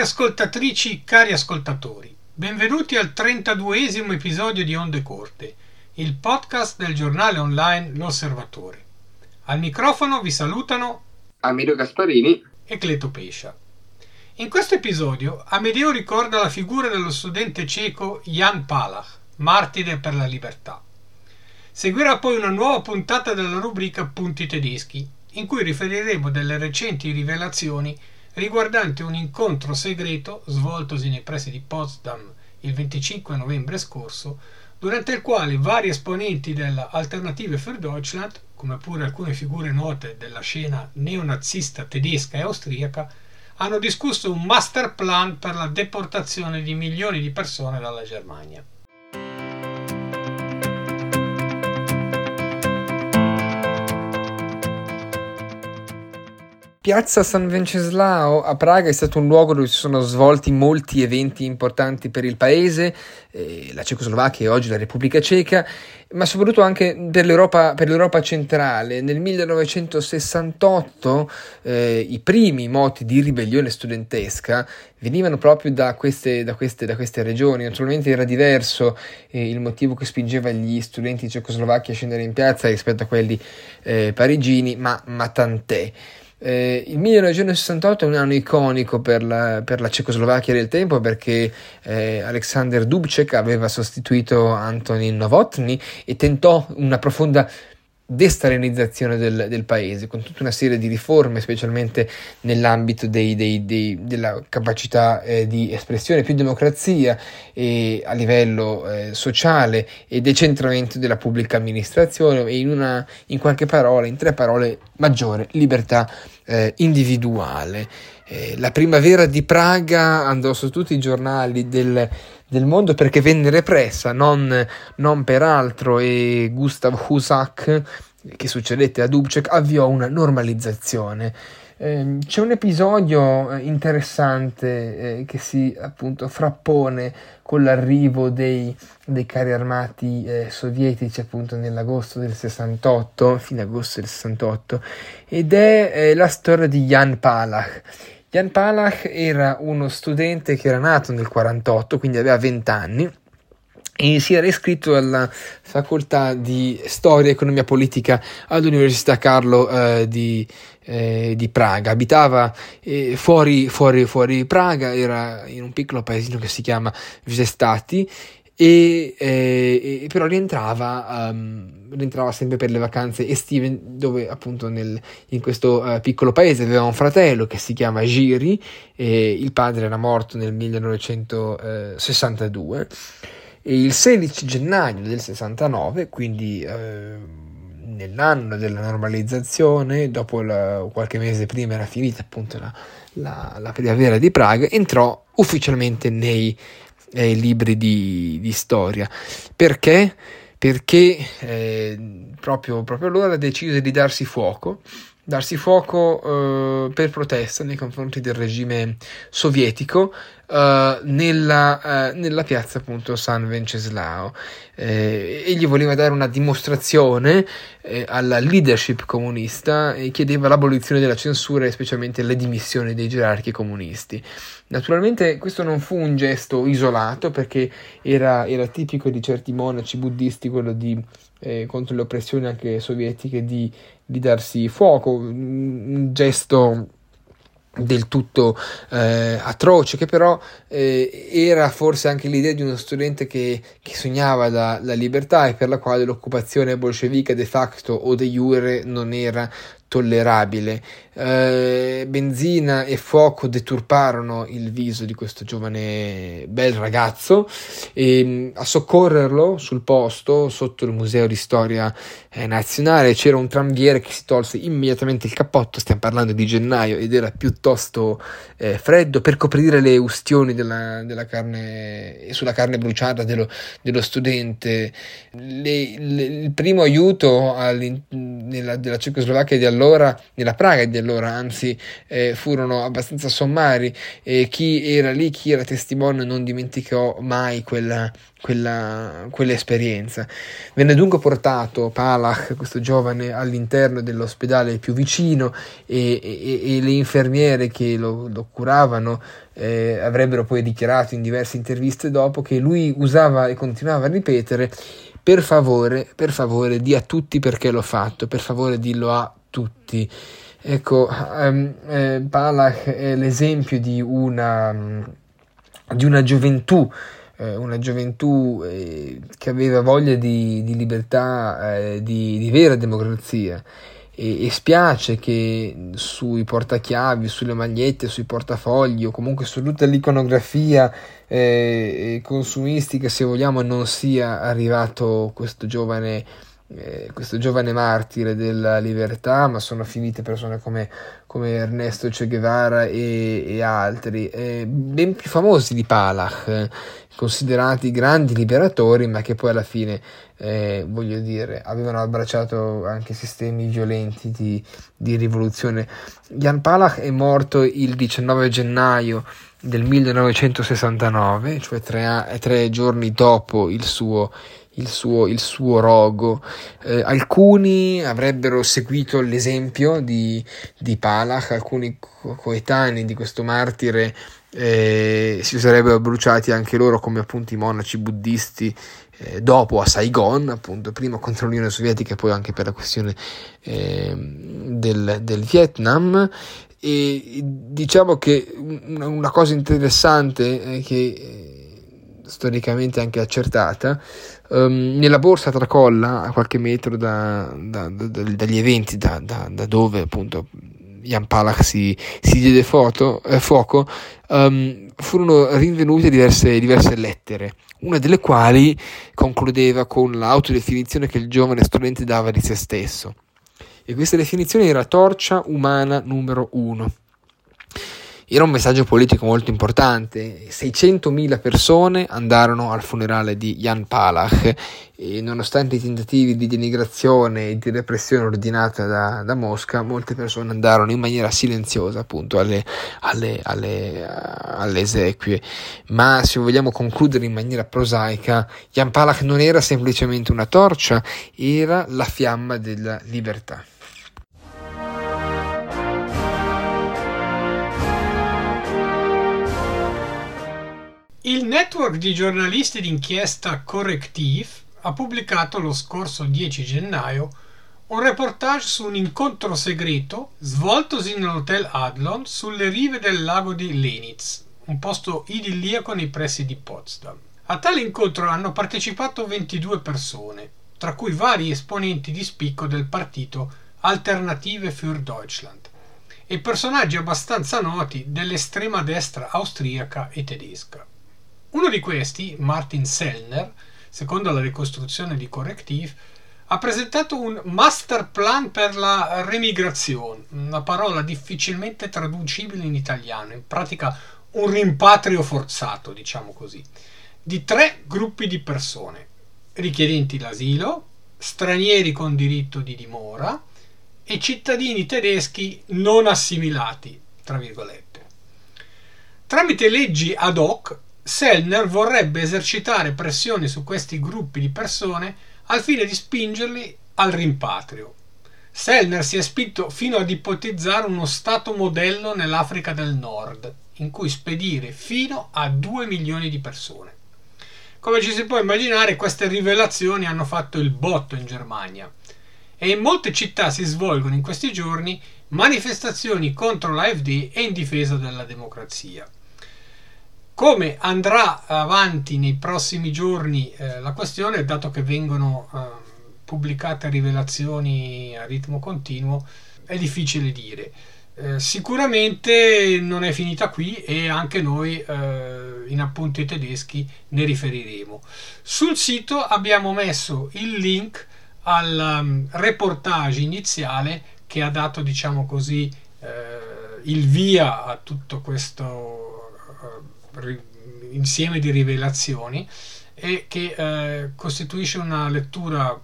Care ascoltatrici, cari ascoltatori, benvenuti al 32esimo episodio di Onde Corte, il podcast del giornale online L'Osservatore. Al microfono vi salutano Amedeo Gasparini e Cleto Pescia. In questo episodio Amedeo ricorda la figura dello studente cieco Jan Palach, martire per la libertà. Seguirà poi una nuova puntata della rubrica Punti tedeschi, in cui riferiremo delle recenti rivelazioni riguardanti un incontro segreto svoltosi nei pressi di Potsdam il 25 novembre scorso, durante il quale vari esponenti della Alternative für Deutschland, come pure alcune figure note della scena neonazista tedesca e austriaca, hanno discusso un master plan per la deportazione di milioni di persone dalla Germania. Piazza San Venceslao a Praga è stato un luogo dove si sono svolti molti eventi importanti per il paese, eh, la Cecoslovacchia e oggi la Repubblica Ceca, ma soprattutto anche per l'Europa, per l'Europa centrale. Nel 1968 eh, i primi moti di ribellione studentesca venivano proprio da queste, da queste, da queste regioni. Naturalmente era diverso eh, il motivo che spingeva gli studenti cecoslovacchi a scendere in piazza rispetto a quelli eh, parigini, ma, ma tant'è. Eh, il 1968 è un anno iconico per la, per la Cecoslovacchia del tempo perché eh, Alexander Dubček aveva sostituito Antonin Novotny e tentò una profonda destalinizzazione del, del, paese, con tutta una serie di riforme, specialmente nell'ambito dei, dei, dei, della capacità eh, di espressione, più democrazia e a livello eh, sociale e decentramento della pubblica amministrazione e in, una, in qualche parola, in tre parole, maggiore libertà eh, individuale. Eh, la primavera di Praga andò su tutti i giornali del, del mondo perché venne repressa, non, non per altro, e Gustav Husak, che succedette a Dubček, avviò una normalizzazione. Eh, c'è un episodio eh, interessante eh, che si appunto frappone con l'arrivo dei, dei carri armati eh, sovietici appunto nell'agosto del 68, fine agosto del 68, ed è la storia di Jan Palach. Jan Palach era uno studente che era nato nel 48, quindi aveva 20 anni e si era iscritto alla facoltà di storia e economia politica all'Università Carlo eh, di, eh, di, Praga. Abitava eh, fuori, fuori, fuori Praga, era in un piccolo paesino che si chiama Visestati e, eh, e però rientrava, um, rientrava sempre per le vacanze estive dove appunto nel, in questo uh, piccolo paese. Aveva un fratello che si chiama Giri e il padre era morto nel 1962 e il 16 gennaio del 69 quindi uh, nell'anno della normalizzazione dopo la, qualche mese prima era finita appunto la, la, la primavera di Praga entrò ufficialmente nei eh, libri di, di, storia. Perché? Perché eh, proprio, proprio allora decise di darsi fuoco darsi fuoco eh, per protesta nei confronti del regime sovietico eh, nella, eh, nella, piazza appunto San Venceslao. Eh, egli voleva dare una dimostrazione eh, alla leadership comunista e chiedeva l'abolizione della censura e specialmente le dimissioni dei gerarchi comunisti. Naturalmente questo non fu un gesto isolato perché era, era tipico di certi monaci buddisti quello di eh, contro le oppressioni anche sovietiche di, di darsi fuoco, un gesto del tutto eh, atroce, che però eh, era forse anche l'idea di uno studente che, che sognava la, la, libertà e per la quale l'occupazione bolscevica de facto o de jure non era tollerabile. Eh, benzina e fuoco deturparono il viso di questo giovane bel ragazzo e mm, a soccorrerlo sul posto, sotto il Museo di Storia eh, Nazionale, c'era un tranviere che si tolse immediatamente il cappotto, stiamo parlando di gennaio ed era piuttosto eh, freddo, per coprire le ustioni della, della carne, sulla carne bruciata dello, dello studente. Le, le, il primo aiuto nella, della Cecoslovacchia di allora allora, nella Praga di allora, anzi eh, furono abbastanza sommari e chi era lì, chi era testimone non dimenticò mai quella, quella, quell'esperienza. Venne dunque portato Palach, questo giovane, all'interno dell'ospedale più vicino e, e, e le infermiere che lo, lo curavano eh, avrebbero poi dichiarato in diverse interviste dopo che lui usava e continuava a ripetere per favore, per favore, di a tutti perché l'ho fatto, per favore dillo a tutti. Ecco, um, eh, Palach è l'esempio di una, di una gioventù eh, una gioventù eh, che aveva voglia di, di libertà, eh, di, di, vera democrazia. E, e, spiace che sui portachiavi, sulle magliette, sui portafogli o comunque su tutta l'iconografia eh, consumistica, se vogliamo, non sia arrivato questo giovane eh, questo giovane martire della libertà, ma sono finite persone come, come Ernesto Che Guevara e, e altri, eh, ben più famosi di Palach, eh, considerati grandi liberatori, ma che poi alla fine, eh, voglio dire, avevano abbracciato anche sistemi violenti di, di rivoluzione. Jan Palach è morto il 19 gennaio del 1969, cioè tre, tre giorni dopo il suo il suo, il suo rogo. Eh, alcuni avrebbero seguito l'esempio di, di Palach, alcuni co- coetanei di questo martire eh, si sarebbero bruciati anche loro come appunto i monaci buddisti eh, dopo a Saigon, appunto prima contro l'Unione Sovietica e poi anche per la questione ehm, del, del Vietnam e diciamo che una cosa interessante è che eh, storicamente anche accertata um, nella borsa tracolla a qualche metro da, da, da, dagli eventi da, dove appunto Jan Palach si, si diede foto, eh, fuoco um, furono rinvenute diverse, diverse lettere una delle quali concludeva con l'autodefinizione che il giovane studente dava di se stesso. E questa definizione era torcia umana numero uno era un messaggio politico molto importante. 600.000 persone andarono al funerale di Jan Palach e nonostante i tentativi di denigrazione e di repressione ordinata da, da Mosca, molte persone andarono in maniera silenziosa appunto alle, alle, alle, alle esequie. Ma se vogliamo concludere in maniera prosaica, Jan Palach non era semplicemente una torcia, era la fiamma della libertà. Il network di giornalisti d'inchiesta Corrective ha pubblicato lo scorso 10 gennaio un reportage su un incontro segreto svoltosi nell'hotel Adlon sulle rive del lago di Lenitz, un posto idilliaco nei pressi di Potsdam. A tale incontro hanno partecipato 22 persone, tra cui vari esponenti di spicco del partito Alternative für Deutschland e personaggi abbastanza noti dell'estrema destra austriaca e tedesca. Uno di questi, Martin Sellner, secondo la ricostruzione di Corrective, ha presentato un master plan per la remigrazione, una parola difficilmente traducibile in italiano, in pratica un rimpatrio forzato, diciamo così, di tre gruppi di persone, richiedenti l'asilo, stranieri con diritto di dimora e cittadini tedeschi non assimilati, tra virgolette. Tramite leggi ad hoc Sellner vorrebbe esercitare pressioni su questi gruppi di persone al fine di spingerli al rimpatrio. Sellner si è spinto fino ad ipotizzare uno stato modello nell'Africa del Nord, in cui spedire fino a 2 milioni di persone. Come ci si può immaginare, queste rivelazioni hanno fatto il botto in Germania e in molte città si svolgono in questi giorni manifestazioni contro l'AfD e in difesa della democrazia. Come andrà avanti nei prossimi giorni eh, la questione, dato che vengono eh, pubblicate rivelazioni a ritmo continuo, è difficile dire. Eh, sicuramente non è finita qui e anche noi eh, in appunti tedeschi ne riferiremo. Sul sito abbiamo messo il link al um, reportage iniziale che ha dato, diciamo così, eh, il via a tutto questo uh, insieme di rivelazioni e che eh, costituisce una lettura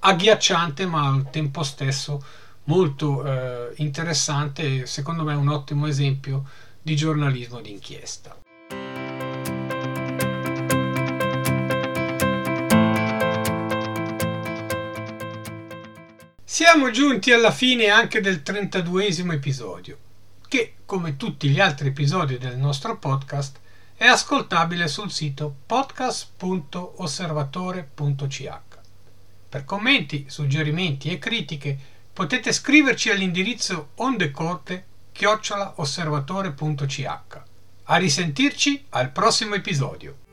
agghiacciante ma al tempo stesso molto eh, interessante e secondo me un ottimo esempio di giornalismo d'inchiesta. Siamo giunti alla fine anche del 32 episodio, che, come tutti gli altri episodi del nostro podcast, è ascoltabile sul sito podcast.osservatore.ch. Per commenti, suggerimenti e critiche potete scriverci all'indirizzo ondecorte-osservatore.ch. A risentirci al prossimo episodio.